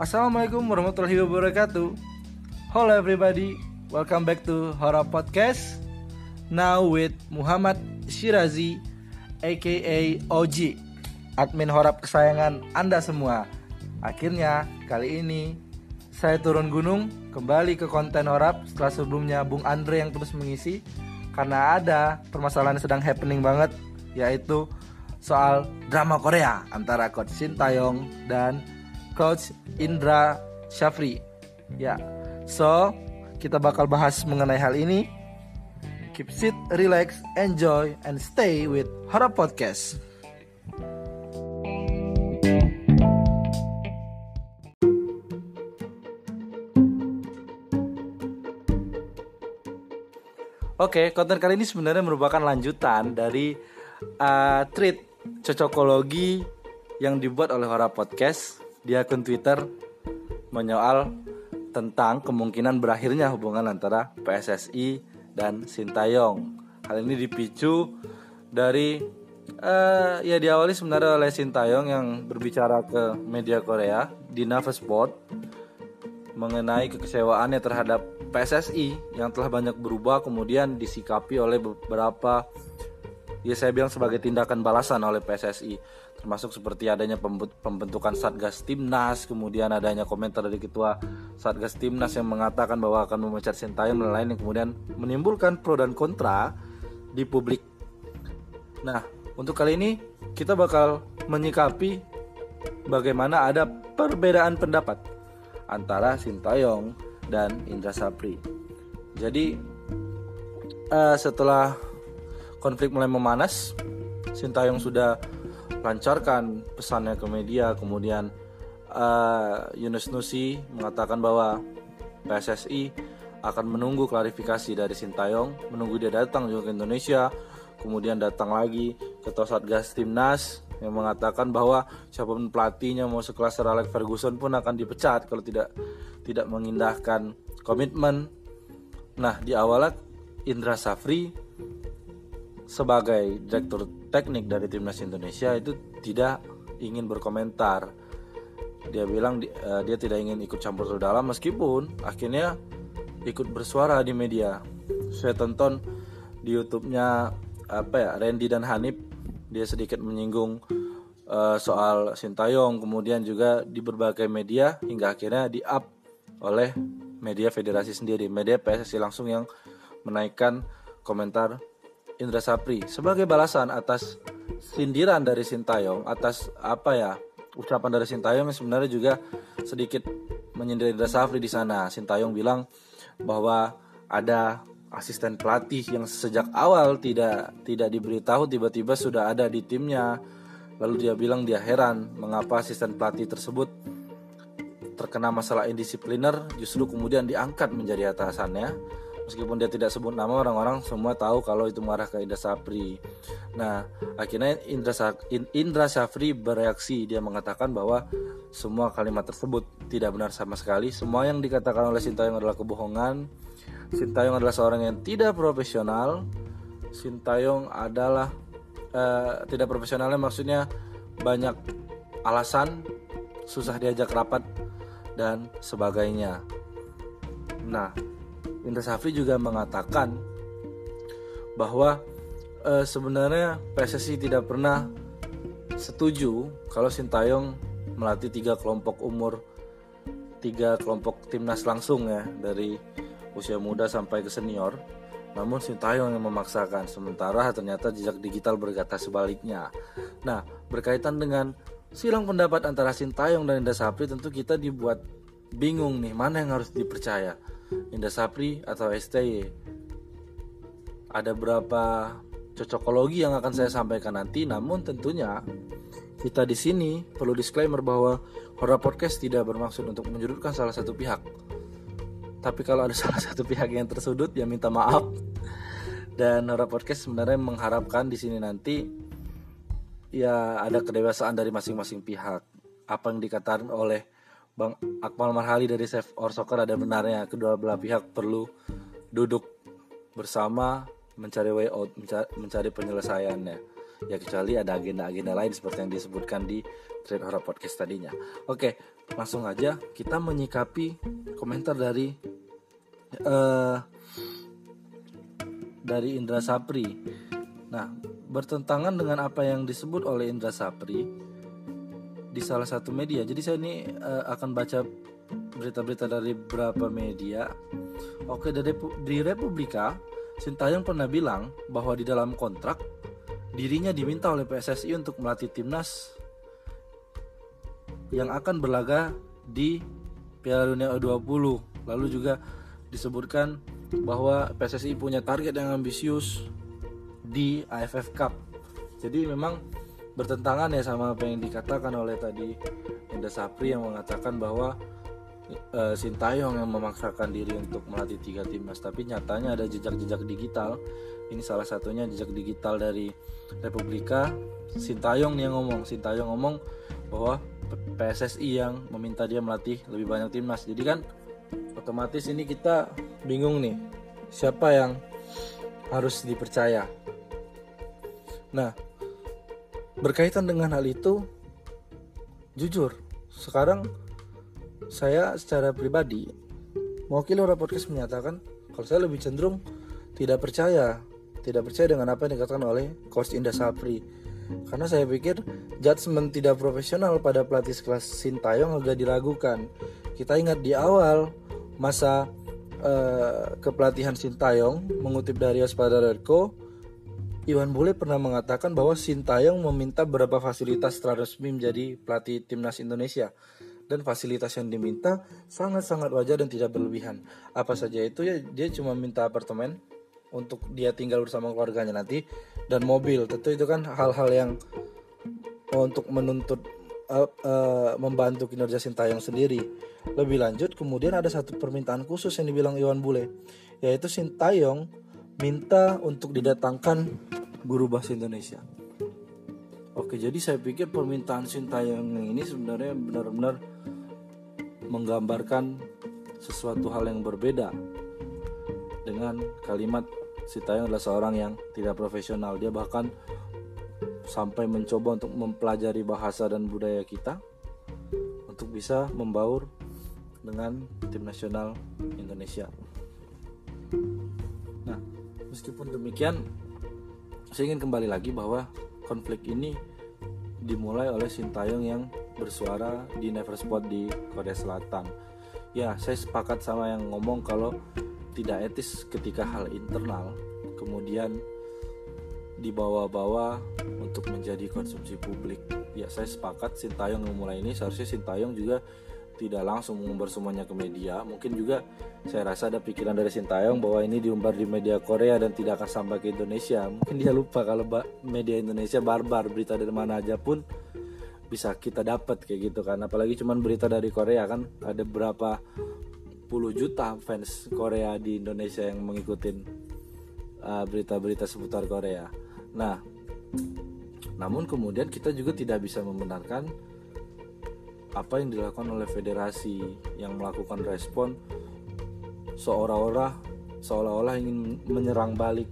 Assalamualaikum warahmatullahi wabarakatuh. Hello everybody, welcome back to Horror Podcast. Now with Muhammad Shirazi, aka OG, admin horor kesayangan Anda semua. Akhirnya kali ini saya turun gunung kembali ke konten horor setelah sebelumnya Bung Andre yang terus mengisi karena ada permasalahan yang sedang happening banget yaitu soal drama Korea antara Coach Shin Taeyong dan Coach Indra Shafri. Ya, so kita bakal bahas mengenai hal ini. Keep sit, relax, enjoy, and stay with Horror Podcast. Oke, konten kali ini sebenarnya merupakan lanjutan dari uh, tweet cocokologi yang dibuat oleh Hora Podcast di akun Twitter menyoal tentang kemungkinan berakhirnya hubungan antara PSSI dan Sintayong. Hal ini dipicu dari uh, ya diawali sebenarnya oleh Sintayong yang berbicara ke media Korea di Nava Sport mengenai kekecewaannya terhadap PSSI yang telah banyak berubah kemudian disikapi oleh beberapa ya saya bilang sebagai tindakan balasan oleh PSSI termasuk seperti adanya pembentukan Satgas Timnas kemudian adanya komentar dari ketua Satgas Timnas yang mengatakan bahwa akan memecat Sintayong dan lain yang kemudian menimbulkan pro dan kontra di publik. Nah, untuk kali ini kita bakal menyikapi bagaimana ada perbedaan pendapat antara Sintayong dan Indra Sapri. Jadi uh, setelah konflik mulai memanas, Sintayong sudah lancarkan pesannya ke media, kemudian uh, Yunus Nusi mengatakan bahwa PSSI akan menunggu klarifikasi dari Sintayong, menunggu dia datang juga ke Indonesia, kemudian datang lagi ketua Satgas Timnas yang mengatakan bahwa siapa pun pelatihnya mau sekelas Sir Alex Ferguson pun akan dipecat kalau tidak tidak mengindahkan komitmen. Nah, di awalnya Indra Safri sebagai direktur teknik dari timnas Indonesia itu tidak ingin berkomentar. Dia bilang uh, dia tidak ingin ikut campur terlalu dalam meskipun akhirnya ikut bersuara di media. Saya tonton di YouTube-nya apa ya Randy dan Hanif dia sedikit menyinggung uh, soal Sintayong kemudian juga di berbagai media hingga akhirnya di up oleh media federasi sendiri media PSSI langsung yang menaikkan komentar Indra Sapri sebagai balasan atas sindiran dari Sintayong atas apa ya ucapan dari Sintayong yang sebenarnya juga sedikit menyindir Indra Sapri di sana Sintayong bilang bahwa ada asisten pelatih yang sejak awal tidak tidak diberitahu tiba-tiba sudah ada di timnya. Lalu dia bilang dia heran mengapa asisten pelatih tersebut terkena masalah indisipliner justru kemudian diangkat menjadi atasannya. Meskipun dia tidak sebut nama orang-orang semua tahu kalau itu marah ke Indra Sapri. Nah, akhirnya Indra, Indra Safri bereaksi dia mengatakan bahwa semua kalimat tersebut tidak benar sama sekali. Semua yang dikatakan oleh Sintayong adalah kebohongan Sintayong adalah seorang yang tidak profesional. Sintayong adalah uh, tidak profesionalnya maksudnya banyak alasan, susah diajak rapat dan sebagainya. Nah, Indra Safri juga mengatakan bahwa uh, sebenarnya PSSI tidak pernah setuju kalau Sintayong melatih tiga kelompok umur tiga kelompok timnas langsung ya dari usia muda sampai ke senior. Namun Sintayong yang memaksakan, sementara ternyata jejak digital berkata sebaliknya. Nah, berkaitan dengan silang pendapat antara Sintayong dan Indah Sapri tentu kita dibuat bingung nih, mana yang harus dipercaya? Indah Sapri atau STY? Ada berapa cocokologi yang akan saya sampaikan nanti, namun tentunya kita di sini perlu disclaimer bahwa Horror Podcast tidak bermaksud untuk menyudutkan salah satu pihak tapi kalau ada salah satu pihak yang tersudut ya minta maaf dan Nora Podcast sebenarnya mengharapkan di sini nanti ya ada kedewasaan dari masing-masing pihak apa yang dikatakan oleh Bang Akmal Marhali dari Save or Soccer ada benarnya. Kedua belah pihak perlu duduk bersama mencari way out mencari, mencari penyelesaiannya. Ya kecuali ada agenda-agenda lain seperti yang disebutkan di Trade Horror Podcast tadinya. Oke langsung aja kita menyikapi komentar dari uh, dari Indra Sapri. Nah, bertentangan dengan apa yang disebut oleh Indra Sapri di salah satu media. Jadi saya ini uh, akan baca berita-berita dari beberapa media. Oke, dari di Republika, Sintayong pernah bilang bahwa di dalam kontrak dirinya diminta oleh PSSI untuk melatih timnas yang akan berlaga di Piala Dunia U20. Lalu juga disebutkan bahwa PSSI punya target yang ambisius di AFF Cup. Jadi memang bertentangan ya sama apa yang dikatakan oleh tadi Indah Sapri yang mengatakan bahwa uh, Sintayong yang memaksakan diri untuk melatih tiga timnas tapi nyatanya ada jejak-jejak digital. Ini salah satunya jejak digital dari Republika. Sintayong nih yang ngomong. Sintayong ngomong bahwa PSSI yang meminta dia melatih lebih banyak timnas jadi kan otomatis ini kita bingung nih siapa yang harus dipercaya. Nah berkaitan dengan hal itu jujur sekarang saya secara pribadi mewakili orang podcast menyatakan kalau saya lebih cenderung tidak percaya tidak percaya dengan apa yang dikatakan oleh coach Indah Sapri. Karena saya pikir judgement tidak profesional pada pelatih kelas Sintayong agak diragukan. Kita ingat di awal masa uh, kepelatihan Sintayong mengutip dari Ospada.co Iwan Bule pernah mengatakan bahwa Sintayong meminta beberapa fasilitas resmi menjadi pelatih timnas Indonesia dan fasilitas yang diminta sangat-sangat wajar dan tidak berlebihan. Apa saja itu ya dia cuma minta apartemen untuk dia tinggal bersama keluarganya nanti dan mobil. Tentu itu kan hal-hal yang untuk menuntut uh, uh, membantu kinerja Sintayong sendiri. Lebih lanjut kemudian ada satu permintaan khusus yang dibilang Iwan Bule yaitu Sintayong minta untuk didatangkan guru bahasa Indonesia. Oke, jadi saya pikir permintaan Sintayong ini sebenarnya benar-benar menggambarkan sesuatu hal yang berbeda dengan kalimat Sintayong adalah seorang yang tidak profesional. Dia bahkan sampai mencoba untuk mempelajari bahasa dan budaya kita untuk bisa membaur dengan tim nasional Indonesia. Nah, meskipun demikian, saya ingin kembali lagi bahwa konflik ini dimulai oleh Sintayong yang bersuara di Never Spot di Korea Selatan. Ya, saya sepakat sama yang ngomong kalau tidak etis ketika hal internal kemudian dibawa-bawa untuk menjadi konsumsi publik. Ya, saya sepakat Sintayong memulai ini seharusnya Sintayong juga tidak langsung mengumbar semuanya ke media. Mungkin juga saya rasa ada pikiran dari Sintayong bahwa ini diumbar di media Korea dan tidak akan sampai ke Indonesia. Mungkin dia lupa kalau media Indonesia barbar, berita dari mana aja pun bisa kita dapat kayak gitu kan. Apalagi cuman berita dari Korea kan ada berapa puluh juta fans Korea di Indonesia yang mengikuti uh, berita-berita seputar Korea. Nah, namun kemudian kita juga tidak bisa membenarkan apa yang dilakukan oleh federasi yang melakukan respon seolah-olah seolah-olah ingin menyerang balik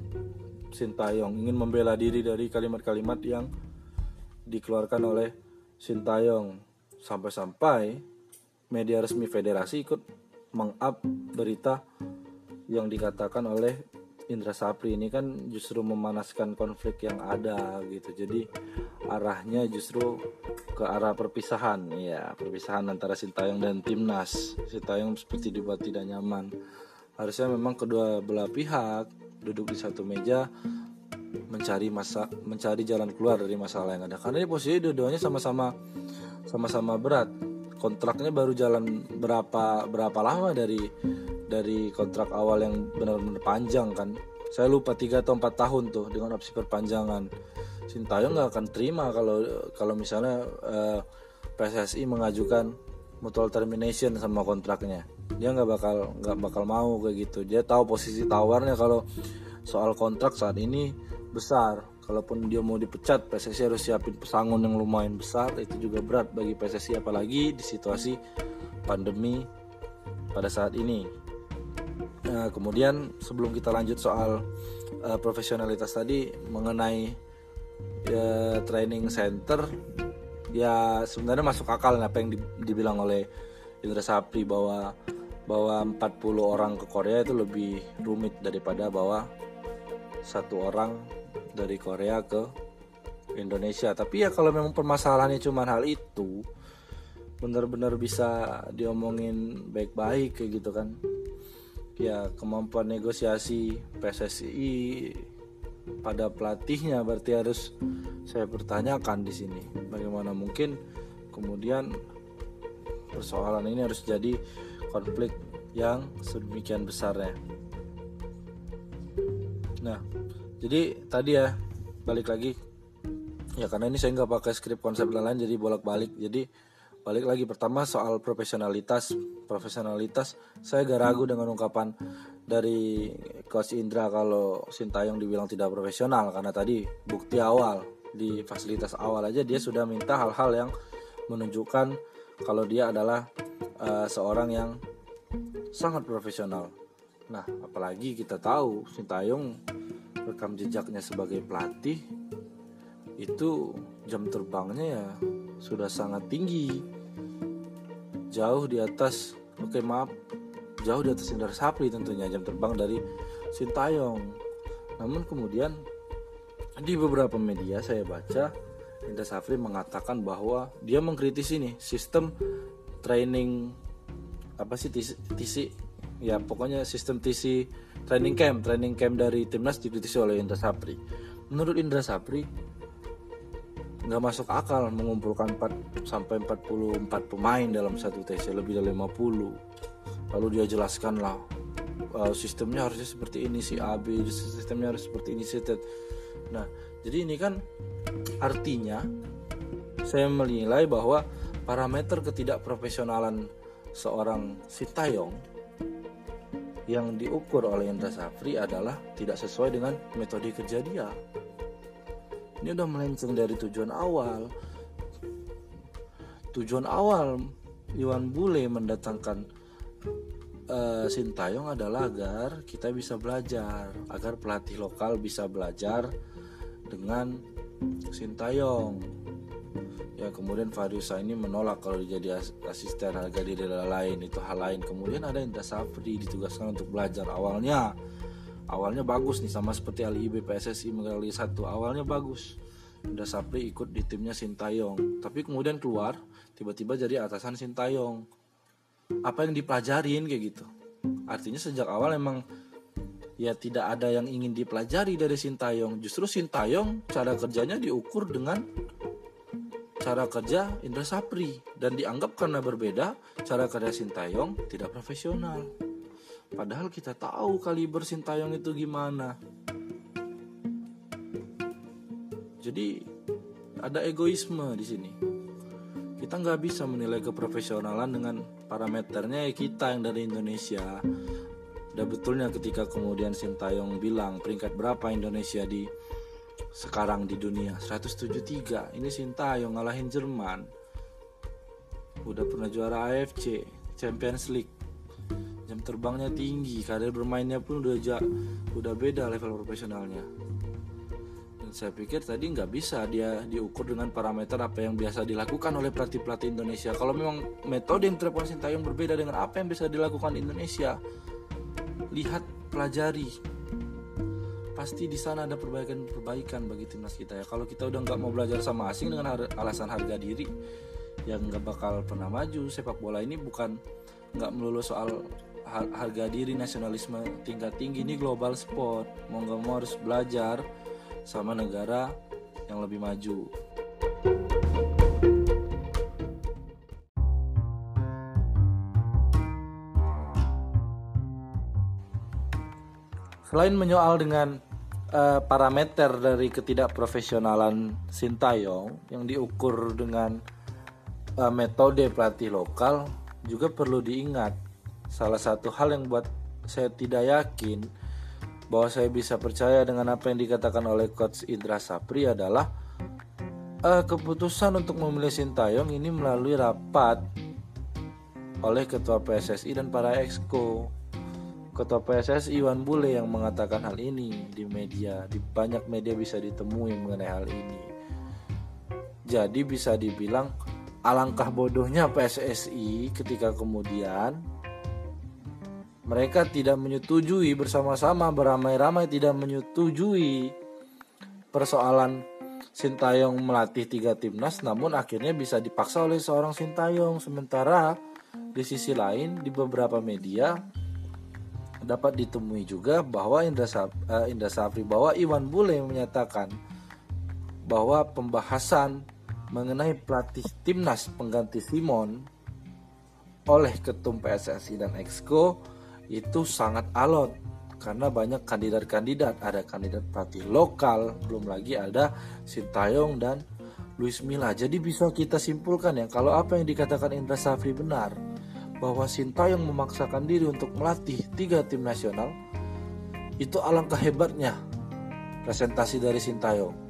Sintayong, ingin membela diri dari kalimat-kalimat yang dikeluarkan oleh Sintayong. Sampai-sampai media resmi federasi ikut mengup berita yang dikatakan oleh Indra Sapri ini kan justru memanaskan konflik yang ada gitu. Jadi arahnya justru ke arah perpisahan ya, perpisahan antara Sintayong dan Timnas. Sintayong seperti dibuat tidak nyaman. Harusnya memang kedua belah pihak duduk di satu meja mencari masa mencari jalan keluar dari masalah yang ada. Karena ini posisi dua-duanya sama-sama sama-sama berat. Kontraknya baru jalan berapa berapa lama dari dari kontrak awal yang benar-benar panjang kan. Saya lupa tiga atau empat tahun tuh dengan opsi perpanjangan. Sintayong nggak akan terima kalau kalau misalnya uh, eh, PSSI mengajukan mutual termination sama kontraknya. Dia nggak bakal nggak bakal mau kayak gitu. Dia tahu posisi tawarnya kalau soal kontrak saat ini besar. Kalaupun dia mau dipecat PSSI harus siapin pesangon yang lumayan besar. Itu juga berat bagi PSSI apalagi di situasi pandemi pada saat ini Nah, kemudian sebelum kita lanjut soal uh, profesionalitas tadi mengenai uh, training center, ya sebenarnya masuk akal apa yang dibilang oleh Indra Sapri bahwa bahwa 40 orang ke Korea itu lebih rumit daripada bawa satu orang dari Korea ke Indonesia. Tapi ya kalau memang permasalahannya cuma hal itu, benar-benar bisa diomongin baik-baik kayak gitu kan. Ya kemampuan negosiasi PSSI pada pelatihnya berarti harus saya pertanyakan di sini. Bagaimana mungkin kemudian persoalan ini harus jadi konflik yang sedemikian besarnya? Nah jadi tadi ya balik lagi. Ya karena ini saya nggak pakai skrip konsep dan lain jadi bolak balik jadi balik lagi pertama soal profesionalitas. Profesionalitas saya gak ragu dengan ungkapan dari coach Indra kalau Sintayong dibilang tidak profesional. Karena tadi bukti awal di fasilitas awal aja dia sudah minta hal-hal yang menunjukkan kalau dia adalah uh, seorang yang sangat profesional. Nah, apalagi kita tahu Sintayong rekam jejaknya sebagai pelatih itu jam terbangnya ya sudah sangat tinggi jauh di atas oke okay, maaf jauh di atas Indra Sapri tentunya jam terbang dari Sintayong. Namun kemudian di beberapa media saya baca Indra Sapri mengatakan bahwa dia mengkritisi nih sistem training apa sih TC, TC ya pokoknya sistem TC training camp. Training camp dari timnas dikritisi oleh Indra Sapri. Menurut Indra Sapri nggak masuk akal mengumpulkan 4 sampai 44 pemain dalam satu TC lebih dari 50 lalu dia jelaskan lah uh, sistemnya harusnya seperti ini si AB sistemnya harus seperti ini si nah jadi ini kan artinya saya menilai bahwa parameter ketidakprofesionalan seorang Sintayong yang diukur oleh Indra Safri adalah tidak sesuai dengan metode kerja dia ini udah melenceng dari tujuan awal. Tujuan awal Iwan Bule mendatangkan uh, Sintayong adalah agar kita bisa belajar agar pelatih lokal bisa belajar dengan Sintayong. Ya kemudian Fariusa ini menolak kalau jadi asisten harga diri lain. Itu hal lain. Kemudian ada Indra Safri ditugaskan untuk belajar awalnya awalnya bagus nih sama seperti Ali IB PSSI mengalami satu. Awalnya bagus. Udah Sapri ikut di timnya Sintayong. Tapi kemudian keluar tiba-tiba jadi atasan Sintayong. Apa yang dipelajarin kayak gitu. Artinya sejak awal emang ya tidak ada yang ingin dipelajari dari Sintayong. Justru Sintayong cara kerjanya diukur dengan cara kerja Indra Sapri. Dan dianggap karena berbeda cara kerja Sintayong tidak profesional Padahal kita tahu kaliber Sintayong itu gimana. Jadi ada egoisme di sini. Kita nggak bisa menilai keprofesionalan dengan parameternya ya kita yang dari Indonesia. Udah betulnya ketika kemudian Sintayong bilang peringkat berapa Indonesia di sekarang di dunia 173 ini Sintayong ngalahin Jerman udah pernah juara AFC Champions League jam terbangnya tinggi karir bermainnya pun udah ja, udah beda level profesionalnya. Dan saya pikir tadi nggak bisa dia diukur dengan parameter apa yang biasa dilakukan oleh pelatih pelatih Indonesia. Kalau memang metode yang terapkan Sintayong berbeda dengan apa yang bisa dilakukan di Indonesia lihat pelajari. Pasti di sana ada perbaikan-perbaikan bagi timnas kita ya. Kalau kita udah nggak mau belajar sama asing dengan alasan harga diri yang nggak bakal pernah maju. Sepak bola ini bukan nggak melulu soal harga diri nasionalisme tingkat tinggi ini global sport. Mau nggak mau harus belajar sama negara yang lebih maju. Selain menyoal dengan uh, parameter dari ketidakprofesionalan Sintayong yang diukur dengan uh, metode pelatih lokal, juga perlu diingat salah satu hal yang buat saya tidak yakin bahwa saya bisa percaya dengan apa yang dikatakan oleh coach Indra Sapri adalah uh, keputusan untuk memilih Sintayong ini melalui rapat oleh ketua PSSI dan para exco. Ketua PSSI Iwan Bule yang mengatakan hal ini di media, di banyak media bisa ditemui mengenai hal ini. Jadi bisa dibilang alangkah bodohnya PSSI ketika kemudian mereka tidak menyetujui bersama-sama beramai-ramai tidak menyetujui persoalan Sintayong melatih tiga timnas namun akhirnya bisa dipaksa oleh seorang Sintayong. Sementara di sisi lain di beberapa media dapat ditemui juga bahwa Indra, Sap, uh, Indra Safri bahwa Iwan Bule menyatakan bahwa pembahasan mengenai pelatih timnas pengganti Simon oleh ketum PSSI dan Exco itu sangat alot karena banyak kandidat-kandidat. Ada kandidat pelatih lokal belum lagi ada Sintayong dan Luis Milla. Jadi bisa kita simpulkan ya kalau apa yang dikatakan Indra Safri benar bahwa Sintayong memaksakan diri untuk melatih tiga tim nasional itu alangkah hebatnya presentasi dari Sintayong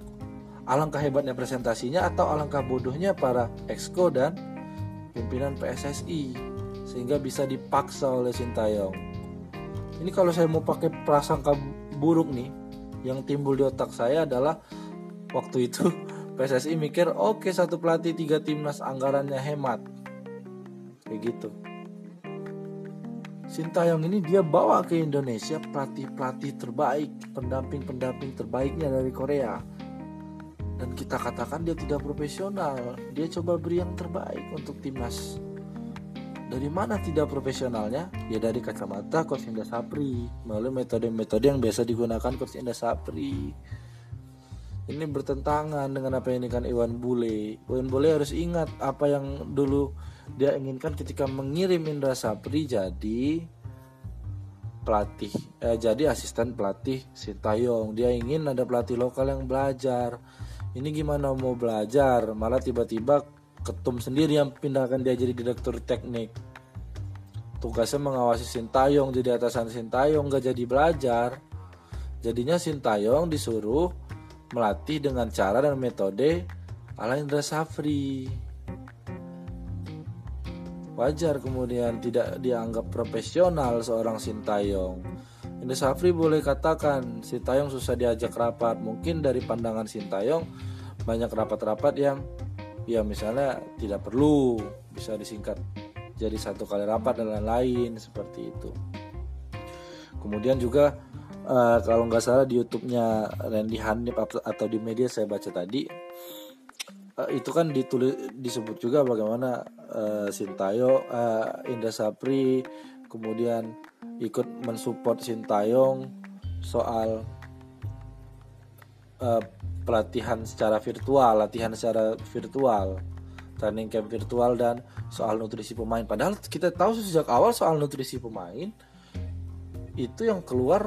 alangkah hebatnya presentasinya atau alangkah bodohnya para exco dan pimpinan PSSI sehingga bisa dipaksa oleh Sintayong. Ini kalau saya mau pakai prasangka buruk nih, yang timbul di otak saya adalah waktu itu PSSI mikir oke satu pelatih tiga timnas anggarannya hemat, kayak gitu. Sintayong ini dia bawa ke Indonesia pelatih-pelatih terbaik, pendamping-pendamping terbaiknya dari Korea dan kita katakan dia tidak profesional. Dia coba beri yang terbaik untuk timnas. Dari mana tidak profesionalnya? Ya dari kacamata coach Indra Sapri melalui metode-metode yang biasa digunakan coach Indra Sapri. Ini bertentangan dengan apa yang diinginkan Iwan Bule. Iwan Bule harus ingat apa yang dulu dia inginkan ketika mengirim Indra Sapri jadi pelatih eh, jadi asisten pelatih Sintayong. Dia ingin ada pelatih lokal yang belajar ini gimana mau belajar? Malah tiba-tiba ketum sendiri yang pindahkan dia jadi direktur teknik. Tugasnya mengawasi Sintayong jadi atasan Sintayong gak jadi belajar. Jadinya Sintayong disuruh melatih dengan cara dan metode ala Indra Safri. Wajar kemudian tidak dianggap profesional seorang Sintayong Indra Safri boleh katakan Sintayong susah diajak rapat. Mungkin dari pandangan Sintayong banyak rapat-rapat yang ya misalnya tidak perlu bisa disingkat jadi satu kali rapat dan lain-lain seperti itu. Kemudian juga uh, kalau nggak salah di YouTube-nya Randy Hanif atau di media saya baca tadi uh, itu kan ditulis disebut juga bagaimana uh, Sintayo, uh, Indra Sapri, kemudian ikut mensupport Sintayong soal uh, pelatihan secara virtual, latihan secara virtual, training camp virtual dan soal nutrisi pemain. Padahal kita tahu sejak awal soal nutrisi pemain itu yang keluar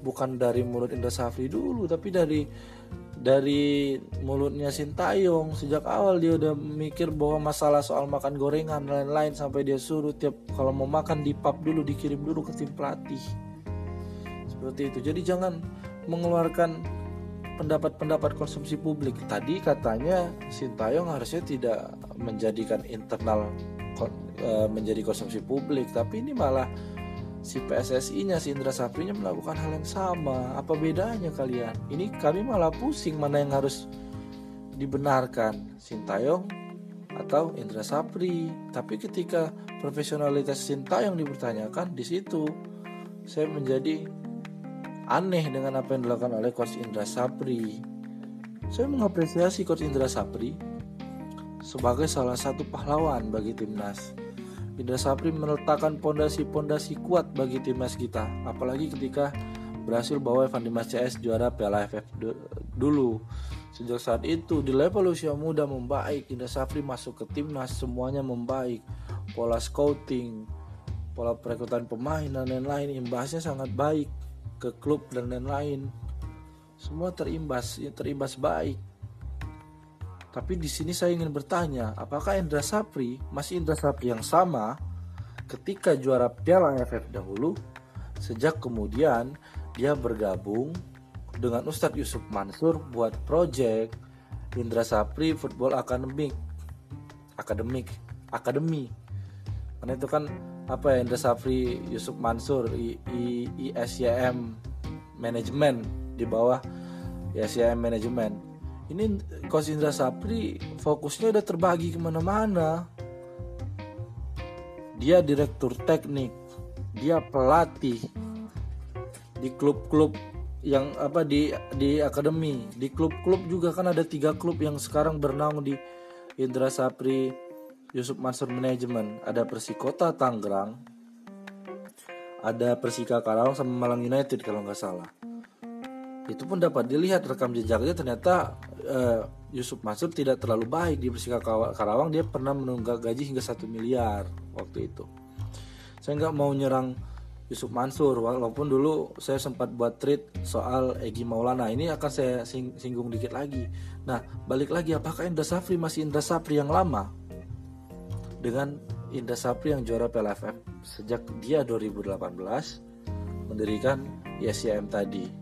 bukan dari mulut Indra Safri dulu, tapi dari dari mulutnya Sintayong sejak awal dia udah mikir bahwa masalah soal makan gorengan lain-lain sampai dia suruh tiap kalau mau makan di pub dulu dikirim dulu ke tim pelatih. Seperti itu. Jadi jangan mengeluarkan pendapat-pendapat konsumsi publik. Tadi katanya Sintayong harusnya tidak menjadikan internal eh, menjadi konsumsi publik tapi ini malah si PSSI-nya si Indra Saprinya melakukan hal yang sama. Apa bedanya kalian? Ini kami malah pusing mana yang harus dibenarkan, Sintayong atau Indra Sapri. Tapi ketika profesionalitas Sintayong dipertanyakan di situ saya menjadi aneh dengan apa yang dilakukan oleh coach Indra Sapri. Saya mengapresiasi coach Indra Sapri sebagai salah satu pahlawan bagi timnas Indra Sapri meletakkan pondasi-pondasi kuat bagi timnas kita, apalagi ketika berhasil bawa Evan Dimas CS juara Piala AFF dulu. Sejak saat itu di level usia muda membaik, Indra Sapri masuk ke timnas semuanya membaik. Pola scouting, pola perekrutan pemain dan lain-lain imbasnya sangat baik ke klub dan lain-lain. Semua terimbas, terimbas baik. Tapi di sini saya ingin bertanya, apakah Indra Sapri masih Indra Sapri yang sama ketika juara Piala AFF dahulu? Sejak kemudian dia bergabung dengan Ustadz Yusuf Mansur buat project Indra Sapri Football Academic Akademik Akademi karena itu kan apa ya Indra Sapri Yusuf Mansur I, I, ISYM Management di bawah ISYM Management ini Coach Indra Sapri fokusnya udah terbagi ke mana-mana. Dia direktur teknik dia pelatih di klub-klub yang apa di di akademi. Di klub-klub juga kan ada tiga klub yang sekarang bernaung di Indra Sapri Yusuf Mansur Management ada Persikota Tangerang ada Persika Karawang sama Malang United kalau nggak salah itu pun dapat dilihat rekam jejaknya ternyata uh, Yusuf Mansur tidak terlalu baik di Persika Karawang. Dia pernah menunggak gaji hingga satu miliar waktu itu. Saya nggak mau nyerang Yusuf Mansur walaupun dulu saya sempat buat tweet soal Egi Maulana. Ini akan saya sing singgung dikit lagi. Nah balik lagi apakah Indra Safri masih Indra Safri yang lama? Dengan Indra Sapri yang juara PLFF sejak dia 2018 mendirikan YSCM tadi.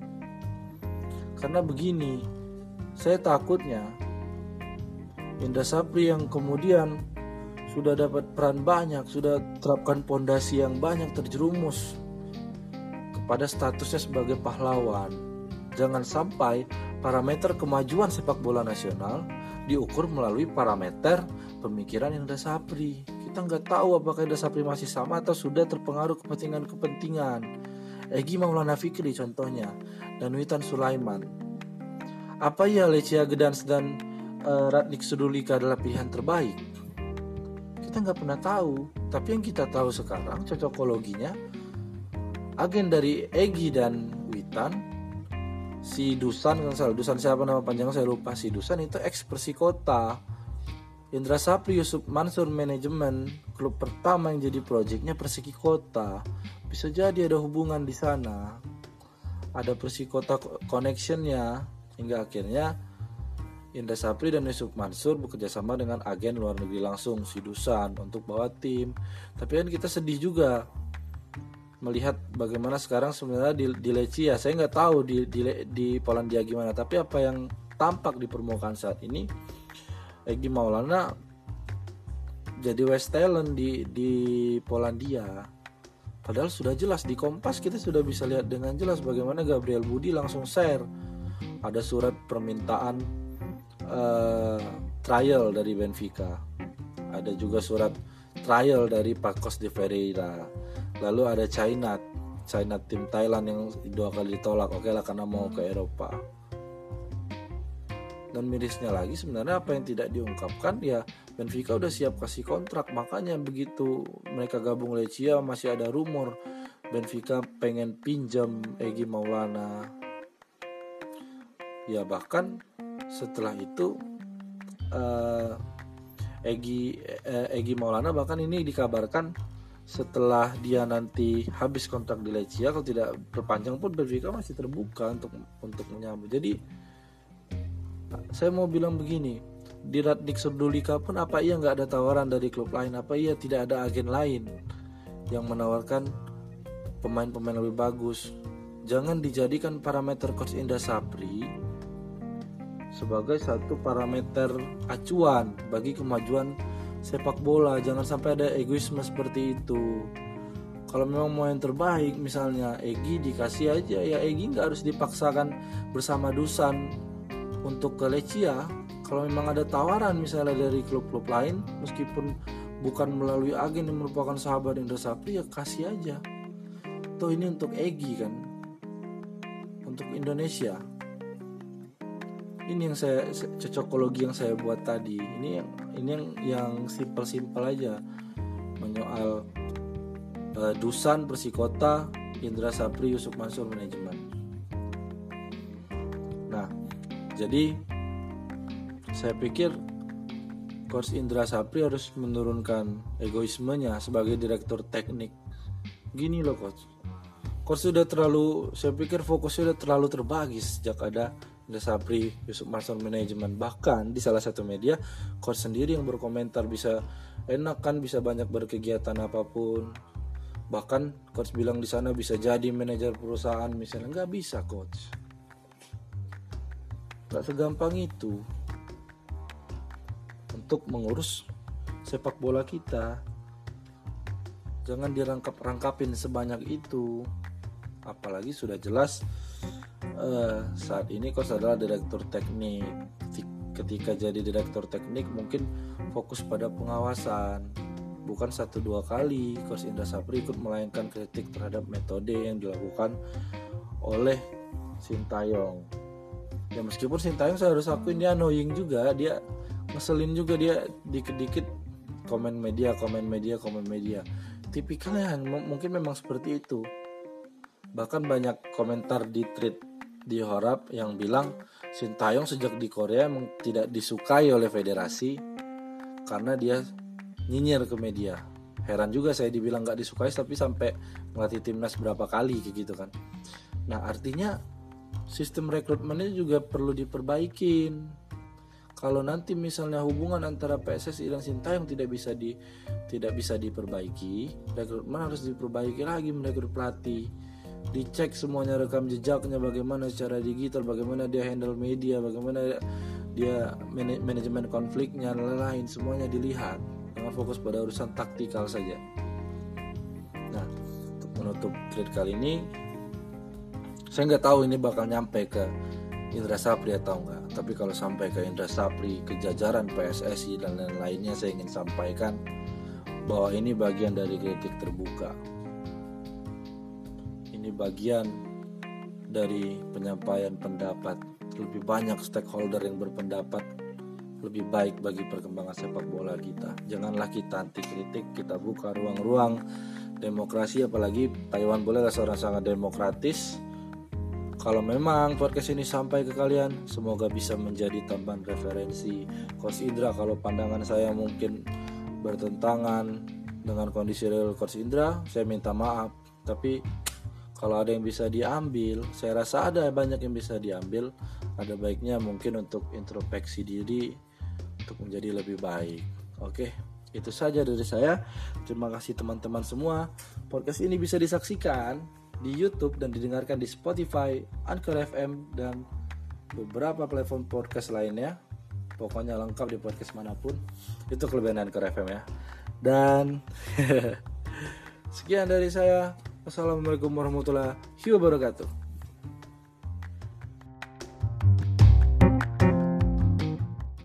Karena begini, saya takutnya Indra Sapri yang kemudian sudah dapat peran banyak, sudah terapkan pondasi yang banyak terjerumus kepada statusnya sebagai pahlawan. Jangan sampai parameter kemajuan sepak bola nasional diukur melalui parameter pemikiran Indra Sapri kita nggak tahu apakah Ida Sapri masih sama atau sudah terpengaruh kepentingan-kepentingan. Egi Maulana Fikri contohnya, dan Witan Sulaiman. Apa ya Lecia Gedans dan uh, Ratnik Sudulika adalah pilihan terbaik? Kita nggak pernah tahu, tapi yang kita tahu sekarang cocokologinya agen dari Egi dan Witan si Dusan kan salah Dusan siapa nama panjangnya saya lupa si Dusan itu ex Persikota Indra Sapri Yusuf Mansur Manajemen klub pertama yang jadi proyeknya Persiki Kota bisa jadi ada hubungan di sana. Ada Persiki Kota connectionnya. Hingga akhirnya Indra Sapri dan Yusuf Mansur bekerjasama dengan agen luar negeri langsung si Dusan untuk bawa tim. Tapi kan kita sedih juga melihat bagaimana sekarang sebenarnya di, di Leci ya. Saya nggak tahu di, di di Polandia gimana tapi apa yang tampak di permukaan saat ini Egi Maulana jadi West Talent di di Polandia. Padahal sudah jelas di Kompas kita sudah bisa lihat dengan jelas bagaimana Gabriel Budi langsung share ada surat permintaan uh, trial dari Benfica. Ada juga surat trial dari Pacos de Ferreira. Lalu ada China, China tim Thailand yang dua kali ditolak. Oke lah karena mau ke Eropa dan mirisnya lagi sebenarnya apa yang tidak diungkapkan ya Benfica udah siap kasih kontrak. Makanya begitu mereka gabung Lecia masih ada rumor Benfica pengen pinjam Egi Maulana. Ya bahkan setelah itu uh, Egi uh, Egi Maulana bahkan ini dikabarkan setelah dia nanti habis kontrak di Lecia kalau tidak berpanjang pun Benfica masih terbuka untuk untuk menyambut. Jadi saya mau bilang begini di Radnik Serdulika pun apa ia nggak ada tawaran dari klub lain? Apa ia tidak ada agen lain yang menawarkan pemain-pemain lebih bagus? Jangan dijadikan parameter coach Indah Sapri sebagai satu parameter acuan bagi kemajuan sepak bola. Jangan sampai ada egoisme seperti itu. Kalau memang mau yang terbaik misalnya Egi dikasih aja. Ya Egi nggak harus dipaksakan bersama Dusan untuk ke Lecia kalau memang ada tawaran misalnya dari klub-klub lain meskipun bukan melalui agen yang merupakan sahabat Indra Sapri ya kasih aja. Toh ini untuk Egi kan? Untuk Indonesia. Ini yang saya cocokologi yang saya buat tadi. Ini yang ini yang yang simpel-simpel aja. Menyoal uh, Dusan Persikota Indra Sapri Yusuf Mansur manajemen Jadi saya pikir Coach Indra Sapri harus menurunkan egoismenya sebagai direktur teknik. Gini loh coach. Coach sudah terlalu saya pikir fokusnya sudah terlalu terbagi sejak ada Indra Sapri, Yusuf Master Management bahkan di salah satu media coach sendiri yang berkomentar bisa enak kan bisa banyak berkegiatan apa pun bahkan coach bilang di sana bisa jadi manajer perusahaan misalnya nggak bisa coach Gak segampang itu untuk mengurus sepak bola kita. Jangan dirangkap-rangkapin sebanyak itu. Apalagi sudah jelas uh, saat ini kos adalah direktur teknik ketika jadi direktur teknik mungkin fokus pada pengawasan bukan satu dua kali Coach Indra Sapri ikut melayangkan kritik terhadap metode yang dilakukan oleh Sintayong ya meskipun Sintayong saya harus akuin dia annoying juga dia ngeselin juga dia dikit-dikit komen media komen media komen media. Tipikalnya mungkin memang seperti itu. Bahkan banyak komentar di tweet di Horab yang bilang Sintayong sejak di Korea tidak disukai oleh federasi karena dia nyinyir ke media. Heran juga saya dibilang nggak disukai tapi sampai melatih timnas berapa kali gitu kan. Nah artinya sistem rekrutmennya juga perlu diperbaikin. Kalau nanti misalnya hubungan antara PSSI dan Sintayong tidak bisa di tidak bisa diperbaiki rekrutmen harus diperbaiki lagi merekrut pelatih. Dicek semuanya rekam jejaknya bagaimana secara digital bagaimana dia handle media bagaimana dia manajemen konfliknya lain-lain. Semuanya dilihat jangan fokus pada urusan taktikal saja. Nah untuk menutup trade kali ini saya nggak tahu ini bakal nyampe ke Indra Sapri atau enggak tapi kalau sampai ke Indra Sapri ke jajaran PSSI dan lain-lainnya saya ingin sampaikan bahwa ini bagian dari kritik terbuka ini bagian dari penyampaian pendapat lebih banyak stakeholder yang berpendapat lebih baik bagi perkembangan sepak bola kita. Janganlah kita anti kritik, kita buka ruang-ruang demokrasi apalagi Taiwan bolehlah seorang sangat demokratis. Kalau memang podcast ini sampai ke kalian, semoga bisa menjadi tambahan referensi. Coach Indra kalau pandangan saya mungkin bertentangan dengan kondisi real Coach Indra, saya minta maaf. Tapi kalau ada yang bisa diambil, saya rasa ada banyak yang bisa diambil. Ada baiknya mungkin untuk introspeksi diri untuk menjadi lebih baik. Oke, itu saja dari saya. Terima kasih teman-teman semua. Podcast ini bisa disaksikan di YouTube dan didengarkan di Spotify, Anchor FM dan beberapa platform podcast lainnya. Pokoknya lengkap di podcast mana pun. Itu kelebihan Anchor FM ya. Dan sekian dari saya. Wassalamualaikum warahmatullahi wabarakatuh.